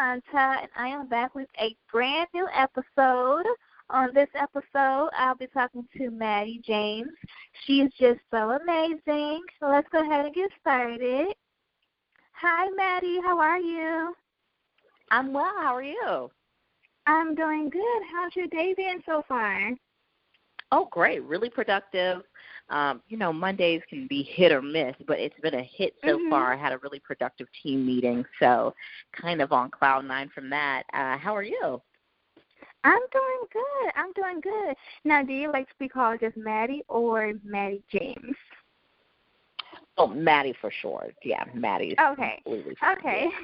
Shanta, and I am back with a brand new episode. On this episode, I'll be talking to Maddie James. She is just so amazing. So let's go ahead and get started. Hi, Maddie. How are you? I'm well. How are you? I'm doing good. How's your day been so far? Oh, great. Really productive. Um, you know, Mondays can be hit or miss, but it's been a hit so mm-hmm. far. I had a really productive team meeting, so kind of on cloud nine from that. Uh, how are you? I'm doing good. I'm doing good. Now, do you like to be called just Maddie or Maddie James? Oh, Maddie for short. Yeah, Maddie. Okay. Okay.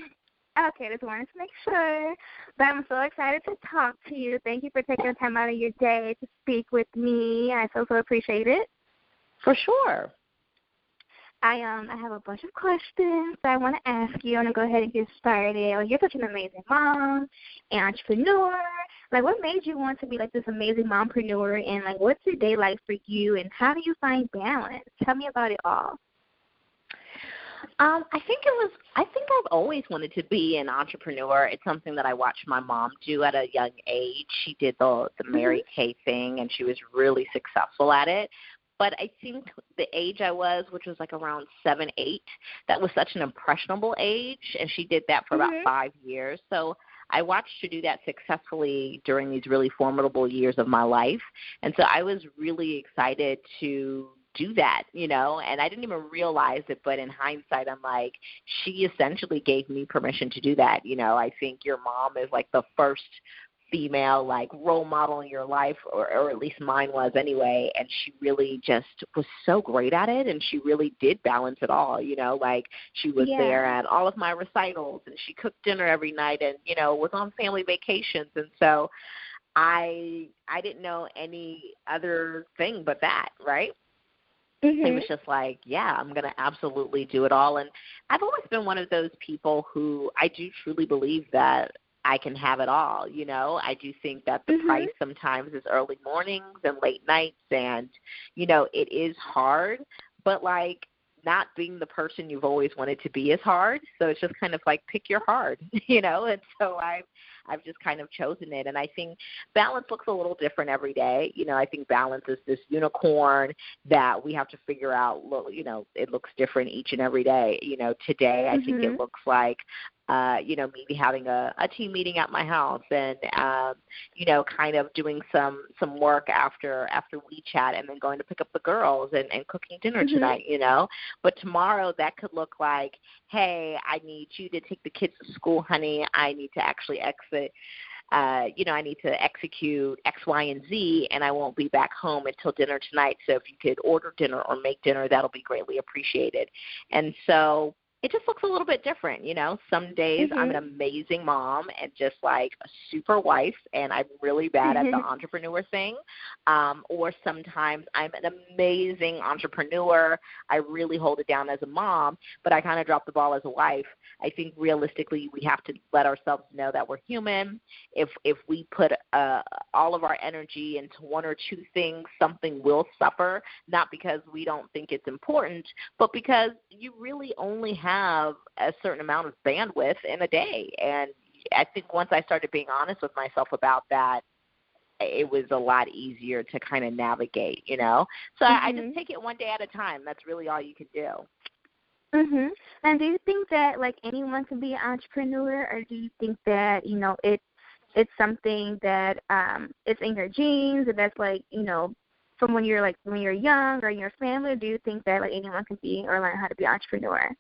Okay, just wanted to make sure. But I'm so excited to talk to you. Thank you for taking the time out of your day to speak with me. I so so appreciate it. For sure. I um I have a bunch of questions that I want to ask you. I'm gonna go ahead and get started. Like, you're such an amazing mom and entrepreneur. Like, what made you want to be like this amazing mompreneur? And like, what's your day like for you? And how do you find balance? Tell me about it all. Um, I think it was. I think I've always wanted to be an entrepreneur. It's something that I watched my mom do at a young age. She did the the Mary mm-hmm. Kay thing, and she was really successful at it. But I think the age I was, which was like around seven, eight, that was such an impressionable age, and she did that for mm-hmm. about five years. So I watched her do that successfully during these really formidable years of my life. And so I was really excited to do that, you know, and I didn't even realize it, but in hindsight, I'm like, she essentially gave me permission to do that. You know, I think your mom is like the first female like role model in your life or or at least mine was anyway and she really just was so great at it and she really did balance it all you know like she was yeah. there at all of my recitals and she cooked dinner every night and you know was on family vacations and so i i didn't know any other thing but that right Mm-hmm. It was just like, yeah, I'm going to absolutely do it all. And I've always been one of those people who I do truly believe that I can have it all. You know, I do think that the mm-hmm. price sometimes is early mornings and late nights, and you know, it is hard. But like, not being the person you've always wanted to be is hard. So it's just kind of like pick your hard, you know. And so I've I've just kind of chosen it. And I think balance looks a little different every day. You know, I think balance is this unicorn that we have to figure out. Look, you know, it looks different each and every day. You know, today I mm-hmm. think it mm-hmm. looks like uh, you know, maybe having a, a team meeting at my house and um, you know, kind of doing some some work after after we chat and then going to pick up the girls and, and cooking dinner mm-hmm. tonight, you know. But tomorrow that could look like, hey, I need you to take the kids to school, honey. I need to actually exit uh, you know, I need to execute X, Y, and Z, and I won't be back home until dinner tonight. So if you could order dinner or make dinner, that'll be greatly appreciated. And so it just looks a little bit different, you know. Some days mm-hmm. I'm an amazing mom and just like a super wife and I'm really bad mm-hmm. at the entrepreneur thing. Um, or sometimes I'm an amazing entrepreneur. I really hold it down as a mom, but I kind of drop the ball as a wife. I think realistically we have to let ourselves know that we're human. If if we put uh, all of our energy into one or two things, something will suffer, not because we don't think it's important, but because you really only have a certain amount of bandwidth in a day. And I think once I started being honest with myself about that, it was a lot easier to kind of navigate, you know. So mm-hmm. I, just take it one day at a time. That's really all you can do. Mhm. And do you think that like anyone can be an entrepreneur, or do you think that you know it's it's something that um it's in your genes and that's like you know from when you're like when you're young or in your family? Do you think that like anyone can be or learn how to be an entrepreneur?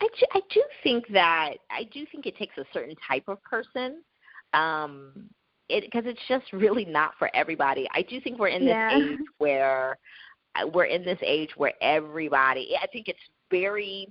I do, I do think that I do think it takes a certain type of person. Um, it because it's just really not for everybody. I do think we're in this yeah. age where uh, we're in this age where everybody. I think it's very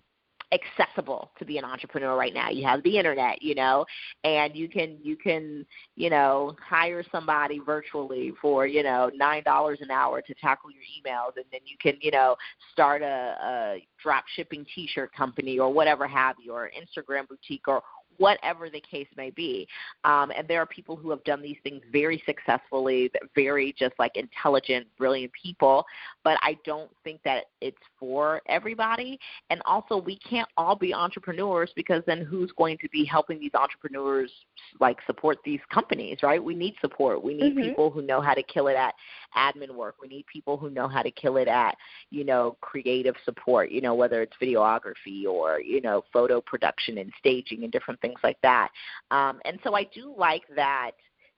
accessible to be an entrepreneur right now. You have the internet, you know, and you can you can you know hire somebody virtually for you know nine dollars an hour to tackle your emails, and then you can you know start a, a drop shipping T-shirt company or whatever have you, or Instagram boutique or whatever the case may be. Um, and there are people who have done these things very successfully, very just like intelligent, brilliant people. But I don't think that it's for everybody. And also, we can't all be entrepreneurs because then who's going to be helping these entrepreneurs like support these companies, right? We need support. We need mm-hmm. people who know how to kill it at admin work. We need people who know how to kill it at, you know, creative support, you know, whether it's videography or, you know, photo production and staging and different things like that. Um, and so I do like that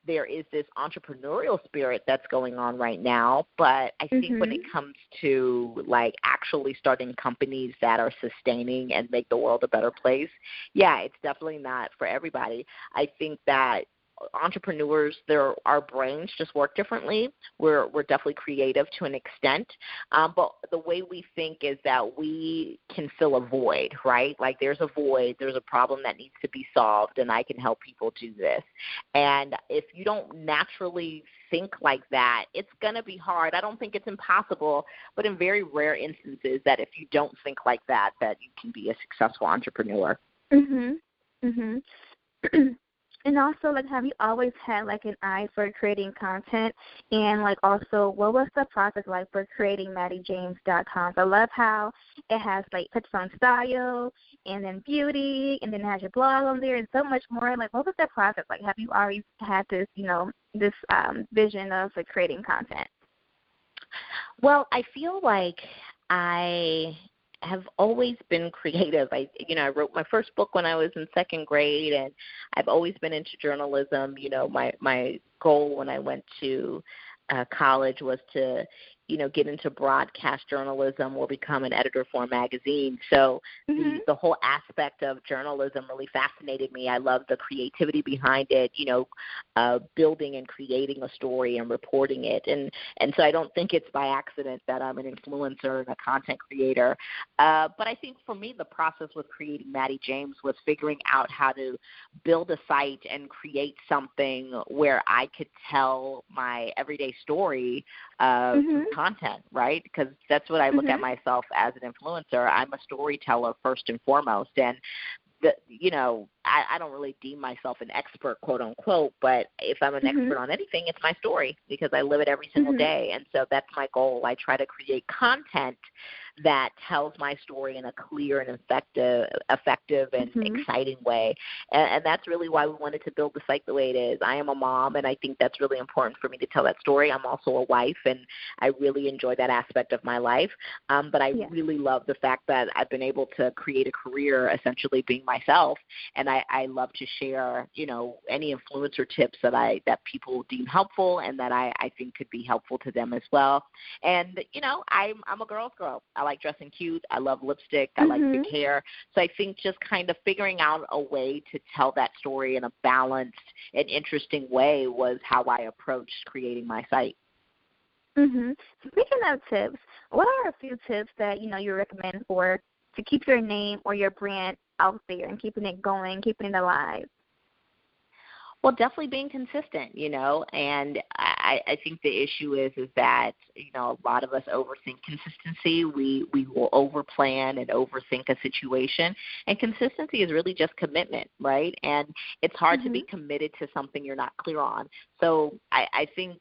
there is this entrepreneurial spirit that's going on right now but i think mm-hmm. when it mm-hmm. comes to like actually starting companies that are sustaining and make the world a better place yeah it's definitely not for everybody i think that entrepreneurs, there our brains just work differently. We're we're definitely creative to an extent, um, but the way we think is that we can fill a void, right? Like there's a void, there's a problem that needs to be solved, and I can help people do this. And if you don't naturally think like that, it's going to be hard. I don't think it's impossible, but in very rare instances that if you don't think like that, that you can be a successful entrepreneur. Mhm. Mhm. And also, like, have you always had like an eye for creating content? And like, also, what was the process like for creating MaddieJames.com? I love how it has like touch on style, and then beauty, and then it has your blog on there, and so much more. Like, what was that process like? Have you always had this, you know, this um, vision of like creating content? Well, I feel like I have always been creative. I you know, I wrote my first book when I was in second grade and I've always been into journalism. You know, my my goal when I went to uh, college was to you know get into broadcast journalism or become an editor for a magazine. So mm-hmm. the, the whole aspect of journalism really fascinated me. I love the creativity behind it you know uh building and creating a story and reporting it. And and so i don't think it's by accident that i'm an influencer and a content creator. Uh but i think for me the process with creating maddie james was figuring out how to build a site and create something where i could tell my everyday story uh, mm-hmm. content, right? Because that's what I look mm-hmm. at myself as an influencer. I'm a storyteller first and foremost, and the, you know, I, I don't really deem myself an expert, quote unquote, but if I'm an mm-hmm. expert on anything, it's my story because I live it every single mm-hmm. day, and so that's my goal. I try to create content that tells my story in a clear and effective, effective and mm-hmm. exciting way. And, and that's really why we wanted to build the site the way it is. I am a mom, and I think that's really important for me to tell that story. I'm also a wife, and I really enjoy that aspect of my life. Um, but I yeah. really love the fact that I've been able to create a career essentially being myself, and I, I love to share, you know, any influencer tips that I that people deem helpful and that I, I think could be helpful to them as well. And you know, I'm I'm a girl's girl. I like dressing cute. I love lipstick. I mm-hmm. like big hair. So I think just kind of figuring out a way to tell that story in a balanced and interesting way was how I approached creating my site. Mhm. Speaking of tips, what are a few tips that you know you recommend for to keep your name or your brand out there and keeping it going, keeping it alive? Well, definitely being consistent, you know, and I, I think the issue is is that you know a lot of us overthink consistency. We we will overplan and overthink a situation, and consistency is really just commitment, right? And it's hard mm-hmm. to be mm-hmm. committed to something you're not clear on. So I, I think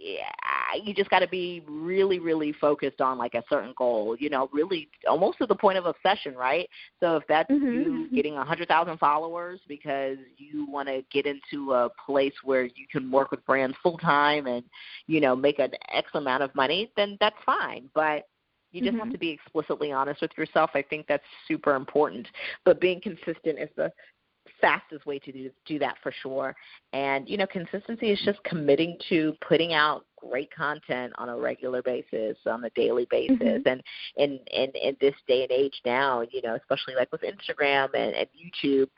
yeah, you just got to be really, really focused on like a certain goal. You know, really almost to the point of obsession, right? So if that's mm-hmm. you mm-hmm. getting a hundred thousand followers because you want to get into a place where you can work with brands full time and you know make an X amount of money, then that's fine. But you just mm-hmm. have to be explicitly honest with yourself. I think that's super important. But being consistent is the fastest way to do do that for sure. And you know, consistency is just committing to putting out great content on a regular basis, on a daily basis. Mm-hmm. And in, in in this day and age now, you know, especially like with Instagram and, and YouTube,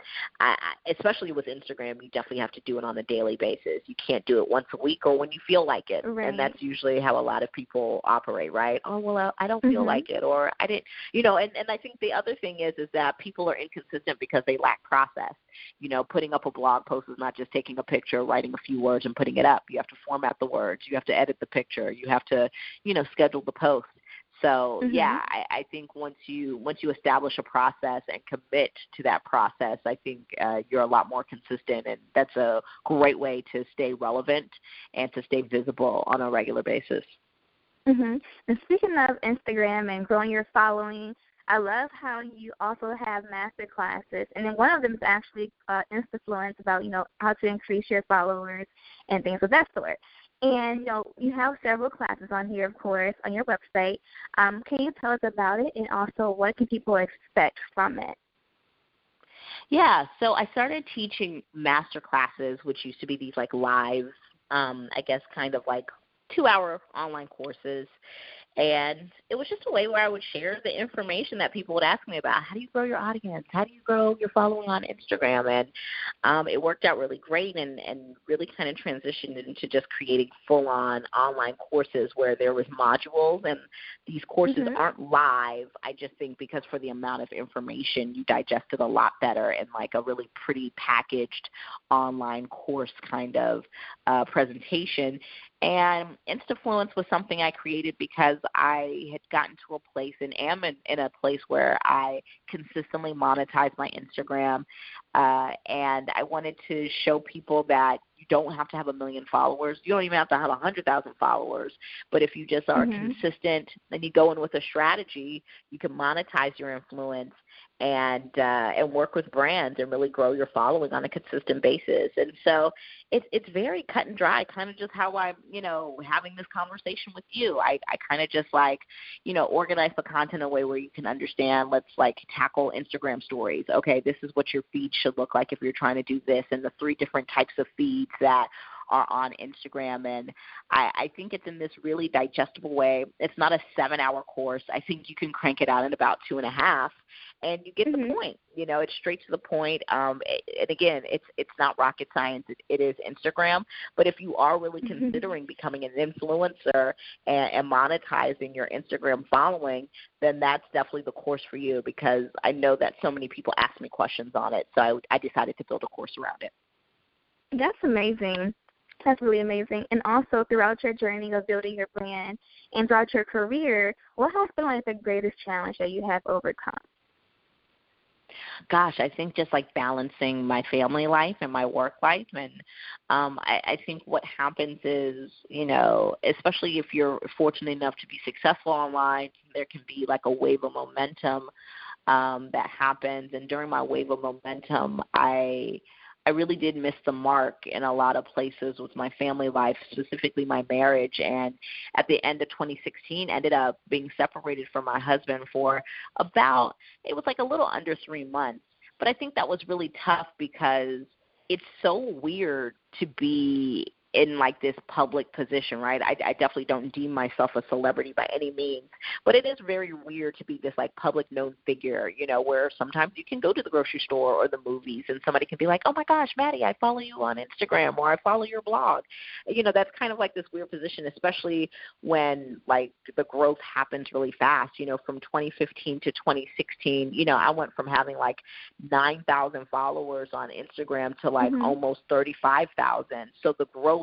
I, especially with Instagram, you definitely have to do it on a daily basis. You can't do it once a week or when you feel like it. Right. And that's usually how a lot of people operate, right? Oh well, I, I don't feel mm-hmm. like it, or I didn't, you know. And and I think the other thing is is that people are inconsistent because they lack process. You know, putting up a blog post is not just taking a picture, writing a few words, and putting it up. You have to format the words. You have to edit the picture. You have to, you know, schedule the post. So Mhm. yeah, I, I think once you once you establish a process and commit to that process, I think uh, you're a lot more consistent, and that's a great way to stay relevant and to stay visible on a regular basis. Mhm. And speaking of Instagram and growing your following, I love how you also have master classes, and then one of them is actually uh, Instafluence about you know how to increase your followers and things of that sort. And you know you have several classes on here, of course, on your website. Um, can you tell us about it, and also what can people expect from it? Yeah, so I started teaching master classes, which used to be these like live, um, I guess, kind of like two hour online courses and it was just a way where I would share the information that people would ask me about. How do you grow your audience? How do you grow your following on Instagram? And um, it worked out really great and, and really kind of transitioned into just creating full on online courses where there was modules and these courses Mhm. aren't live. I just think because for the amount of information you digest it a lot better in like a really pretty packaged online course kind of uh, presentation. And Instafluence was something I created because I had gotten to a place and am in, in a place where I consistently monetize my Instagram. Uh, and I wanted to show people that you don't have to have a million followers. You don't even have to have a hundred thousand followers. But if you just are Mhm. consistent and you go in with a strategy, you can monetize your influence and uh, and work with brands and really grow your following on a consistent basis. And so it's it's very cut and dry, kind of just how I'm you know having this conversation with you. I I kind of just like you know organize the content in a way where you can understand. Let's like tackle Instagram stories. Okay, this is what your feed should look like if you're trying to do this, and the three different types of feeds that are on Instagram. And I, I think it's in this really digestible way. It's not a seven hour course. I think you can crank it out in about two and a half and you get Mhm. the point. You know, it's straight to the point. Um, and again, it's it's not rocket science. It, it is Instagram. But if you are really Mhm. considering becoming an influencer and, and monetizing your Instagram following, then that's definitely the course for you because I know that so many people ask me questions on it. So I, I decided to build a course around it. That's amazing. That's really amazing. And also throughout your journey of building your brand and throughout your career, what has been like the greatest challenge that you have overcome? gosh, I think just like balancing my family life and my work life. And um, I, I think what happens is, you know, especially if you're fortunate enough to be successful online, there can be like a wave of momentum um, that happens. And during my wave of momentum, I I really did miss the mark in a lot of places with my family life, specifically my marriage. And at the end of 2016, ended up being separated from my husband for about it was like a little under three months. But I think that was really tough because it's so weird to be in like this public position, right? I, I definitely don't deem myself a celebrity by any means, but it is very weird to be this like public known figure, you know, where sometimes you can go to the grocery store or the movies and somebody can be like, oh my gosh, Maddie, I follow you on Instagram or I follow your blog. You know, that's kind of like this weird position, especially when like the growth happens really fast. You know, from 2015 to 2016, you know, I went from having like 9,000 followers on Instagram to like Mhm. almost 35,000. So the growth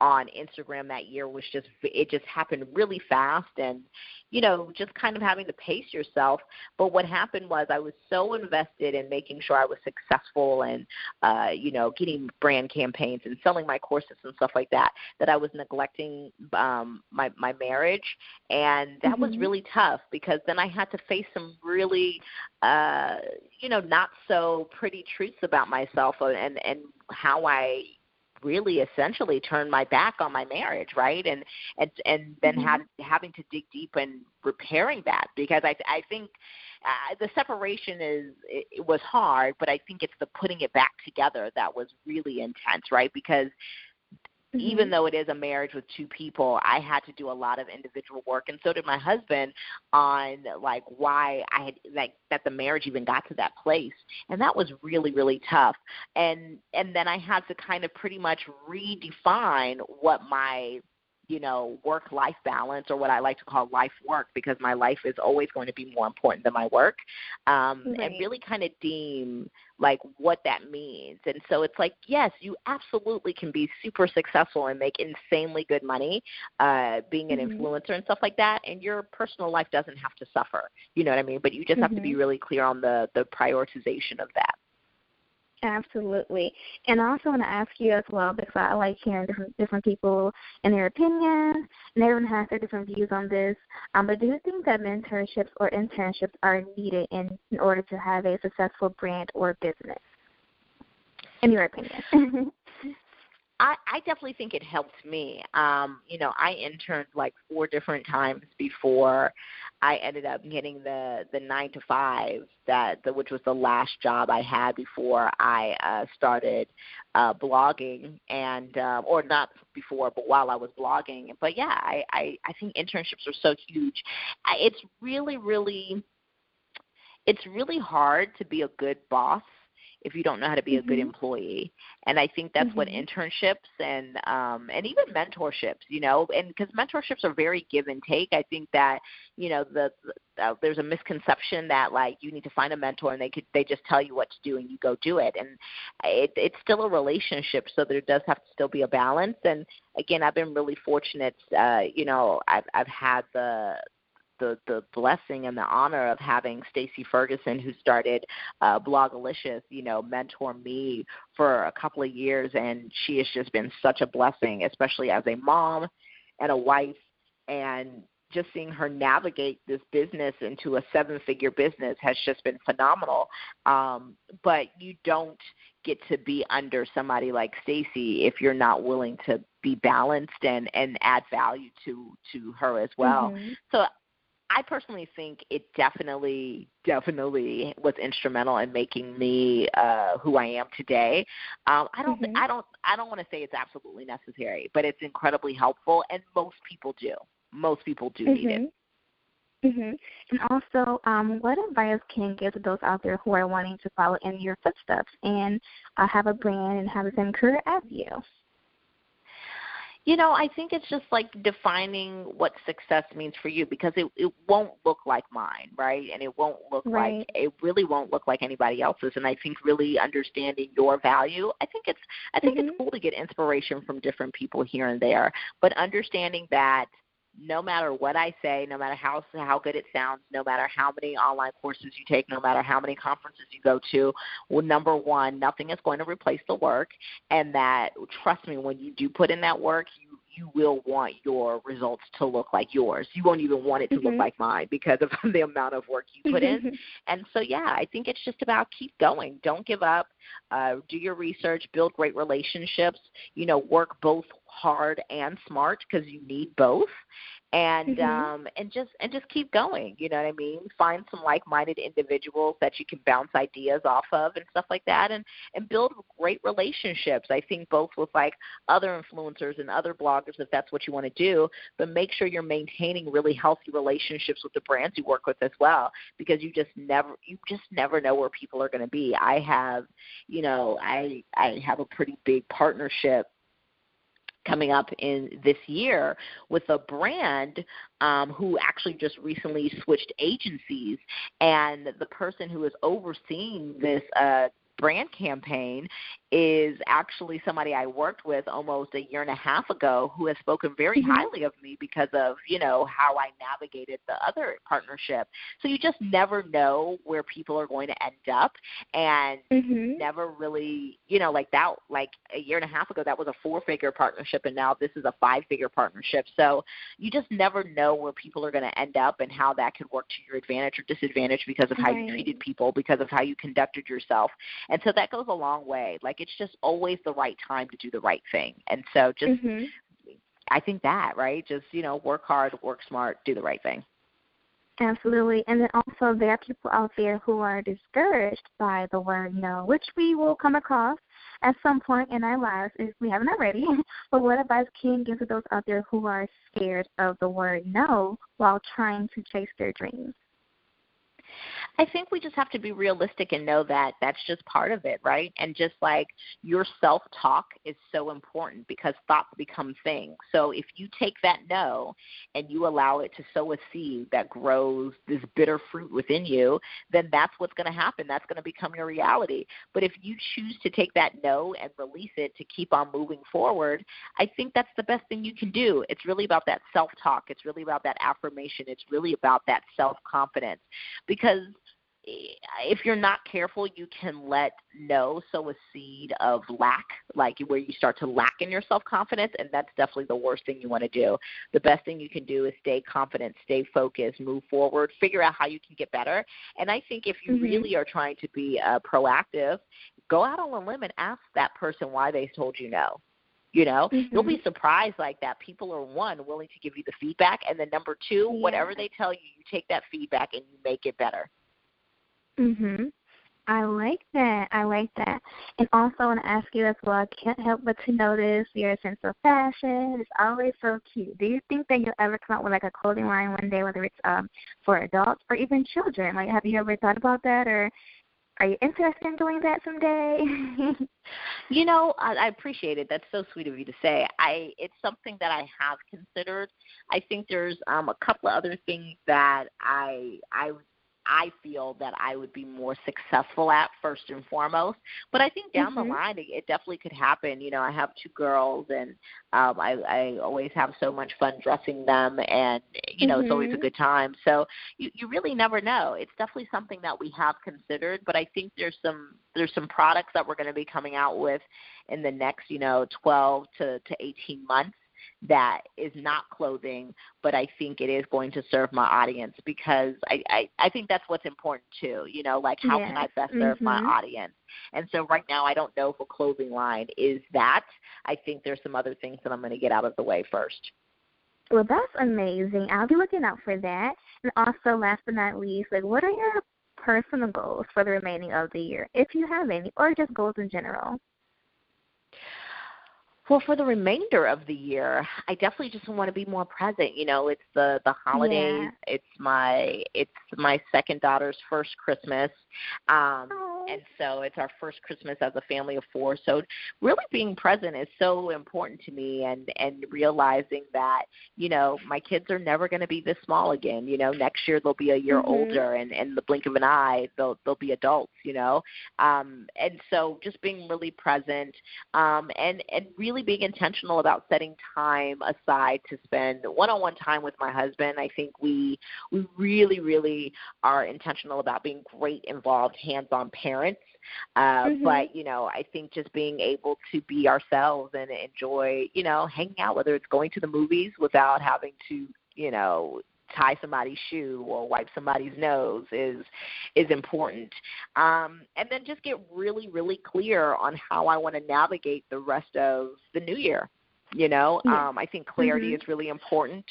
on Instagram that year was just it just happened really fast and you know just kind of having to pace yourself but what happened was I was so invested in making sure I was successful and uh you know getting brand campaigns and selling my courses and stuff like that that I was neglecting um my my marriage and that was Mhm. really tough because then I had to face some really uh you know not so pretty truths about myself and and how I really essentially turned my back on my marriage right and and and then Mhm. had having to dig deep and repairing that because i i think uh, the separation is it, it was hard but i think it's the putting it back together that was really intense right because even Mhm. though it is a marriage with two people, I had to do a lot of individual work, and so did my husband on like why I had like that the marriage even got to that place, and that was really really tough. And and then I had to kind of pretty much redefine what my you know, work life balance or what I like to call life work because my life is always going to be more important than my work. Um, right. And really kind of deem like what that means. And so it's like, yes, you absolutely can be super successful and make insanely good money uh, being an mm-hmm. influencer and stuff like that. And your personal life doesn't have to suffer. You know what I mean? But you just mm-hmm. have to be mm-hmm. really clear on the, the prioritization of that. Absolutely. And I also want to ask you as well because I like hearing different different people and their opinions, and everyone has their different views on this. Um, but do you think that mentorships or internships are needed in, in order to have a successful brand or business? In your opinion. I, I definitely think it helped me. Um, you know, I interned like four different times before I ended up getting the the nine to five that the, which was the last job I had before I uh, started uh, blogging and uh, or not before, but while I was blogging. But yeah, I I, I think internships are so huge. It's really really it's really hard to be a good boss if you don't know how to be a good mm-hmm. employee. And I think that's mm-hmm. what internships and um and even mentorships, you know, and because mentorships are very give and take. I think that you know the, the uh, there's a misconception that like you need to find a mentor and they could they just tell you what to do and you go do it. And it, it's still a relationship, so there does have to still be a balance. And again, I've been really fortunate. uh, you know, I've I've had the the the blessing and the honor of having Stacy Ferguson, who started uh, Blogalicious, you know, mentor me for a couple of years, and she has just been such a blessing, especially as a mom and a wife, and just seeing her navigate this business into a seven figure business has just been phenomenal. Um, but you don't get to be under somebody like Stacy if you're not willing to be balanced and and add value to to her as well. Mm-hmm. So I personally think it definitely, definitely was instrumental in making me uh, who I am today. Um, I don't, mm-hmm. I don't, I don't want to say it's absolutely necessary, but it's incredibly helpful, and most people do. Most people do mm-hmm. need it. Mm-hmm. And also, um, what advice can you give to those out there who are wanting to follow in your footsteps and uh, have a brand and have the same career as you? You know, I think it's just like defining what success means for you because it it won't look like mine, right? And it won't look right. like it really won't look like anybody else's. And I think really understanding your value, I think it's I think mm-hmm. it's cool to get inspiration from different people here and there, but understanding that no matter what I say, no matter how how good it sounds, no matter how many online courses you take, no matter how many conferences you go to, well, number one, nothing is going to replace the work, and that trust me, when you do put in that work, you you will want your results to look like yours. You won't even want it to mm-hmm. look like mine because of the amount of work you put in. And so, yeah, I think it's just about keep going. Don't give up. Uh, do your research. Build great relationships. You know, work both hard and smart because you need both. And mm-hmm. um and just and just keep going you know what i mean? Find some like minded individuals that you can bounce ideas off of and stuff like that and and build great relationships. I think both with like other influencers and other bloggers if that's what you want to do but make sure you're maintaining really healthy relationships with the brands you work with as well because you just never you just never know where people are going to be. I have you know i i have a pretty big partnership coming up in this year with a brand um, who actually just recently switched agencies, and the person who is overseeing this uh, brand campaign is actually somebody I worked with almost a year and a half ago who has spoken very mm-hmm. highly of me because of, you know, how I navigated the other partnership. So you just never know where people are going to end up and mm-hmm. never really, you know, like that like a year and a half ago that was a four figure partnership and now this is a five figure partnership. So you just never know where people are going to end up and how that could work to your advantage or disadvantage because of how right. you treated people, because of how you conducted yourself. And so that goes a long way. Like it's just always the right time to do the right thing. And so just mm-hmm. I think that, right? Just, you know, work hard, work smart, do the right thing. Absolutely. And then also there are people out there who are discouraged by the word no, which we will come across at some point in our lives if we haven't already. but what advice can you give to those out there who are scared of the word no while trying to chase their dreams? I think we just have to be realistic and know that that's just part of it, right? And just like your self talk is so important because thoughts become things. So if you take that no and you allow it to sow a seed that grows this bitter fruit within you, then that's what's going to happen. That's going to become your reality. But if you choose to take that no and release it to keep on moving forward, I think that's the best thing you can do. It's really about that self talk. It's really about that affirmation. It's really about that self confidence because if you're not careful, you can let no sow a seed of lack, like where you start to lack in your self confidence, and that's definitely the worst thing you want to do. The best thing you can do is stay confident, stay focused, move forward, figure out how you can get better. And I think if you mm-hmm. really are trying to be uh, proactive, go out on a limb and ask that person why they told you no. You know, mm-hmm. you'll be surprised like that. People are one willing to give you the feedback, and then number two, yeah. whatever they tell you, you take that feedback and you make it better. Mhm. I like that. I like that. And also I want to ask you as well, I can't help but to notice your sense of fashion. It's always so cute. Do you think that you'll ever come out with like a clothing line one day, whether it's um for adults or even children? Like have you ever thought about that or are you interested in doing that someday? you know, I, I appreciate it. That's so sweet of you to say. I it's something that I have considered. I think there's um a couple of other things that I I I feel that I would be more successful at first and foremost. But I think down mm-hmm. the line, it, it definitely could happen. You know, I have two girls, and um, I, I always have so much fun dressing them, and you know, mm-hmm. it's always a mm-hmm. good time. So you you really never know. It's definitely something that we have considered, but I think there's some there's some products that we're going to be coming out with in the next you know 12 to to 18 months that is not clothing, but I think it is going to serve my audience because I, I, I think that's what's important too. You know, like how yes. can I best serve mm-hmm. my audience? And so right now I don't know if a clothing line is that. I think there's some other things that I'm going to get out of the way first. Well, that's amazing. I'll be looking out for that. And also, last but not least, like, what are your personal goals for the remaining of the year, if you have any, or just goals in general? Well, for the remainder of the year, I definitely just want to be more present. You know, it's the the holidays. Yeah. It's my it's my second daughter's first Christmas. Um and so it's our first Christmas as a family of four. So really being present is so important to me and and realizing that, you know, my kids are never going to be this small again. You know, next year they'll be a year mm-hmm. older and in the blink of an eye they'll they'll be adults, you know. Um and so just being really present um and and really being intentional about setting time aside to spend one-on-one time with my husband. I think we we really really are intentional about being great involved hands-on parents parents. Uh, mm-hmm. But you know, I think just being able to be ourselves and enjoy, you know, hanging out, whether it's going to the movies without having to, you know, tie somebody's shoe or wipe somebody's nose is is important um and then just get really really clear on how i want to navigate the rest of the new year you know um i think clarity mm-hmm. is really important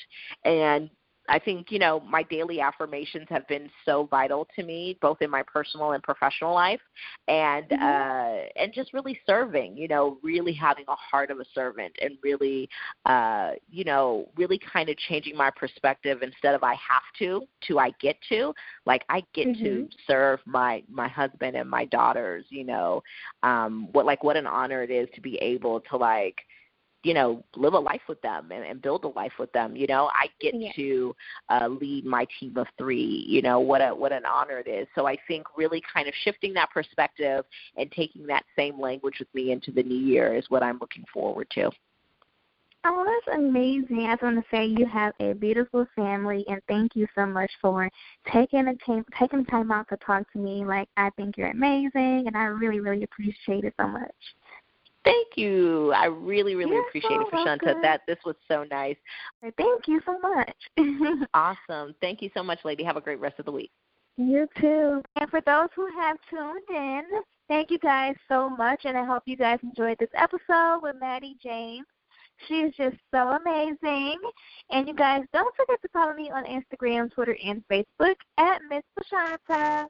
and I think, you know, my daily affirmations have been so vital to me, both in my personal and professional life, and mm-hmm. uh, and just really serving, you know, really having a heart of a servant, and really, uh, you know, really kind of changing my perspective instead of I have to to I get to, like I get mm-hmm. to serve my my husband and my daughters, you know, um, what like what an honor it is to be able to like you know live a life with them and, and build a life with them you know i get yeah. to uh lead my team of three you know what a what an honor it is so i think really kind of shifting that perspective and taking that same language with me into the new year is what i'm looking forward to Oh, that's amazing. I just want to say you have a beautiful family, and thank you so much for taking the time taking time out to talk to me. Like I think you're amazing, and I really, really appreciate it so much. Thank you. I really, really You're appreciate so it, Frashunta. That this was so nice. Thank you so much. awesome. Thank you so much, lady. Have a great rest of the week. You too. And for those who have tuned in, thank you guys so much, and I hope you guys enjoyed this episode with Maddie James. She's just so amazing. And you guys, don't forget to follow me on Instagram, Twitter, and Facebook at Miss Frashunta.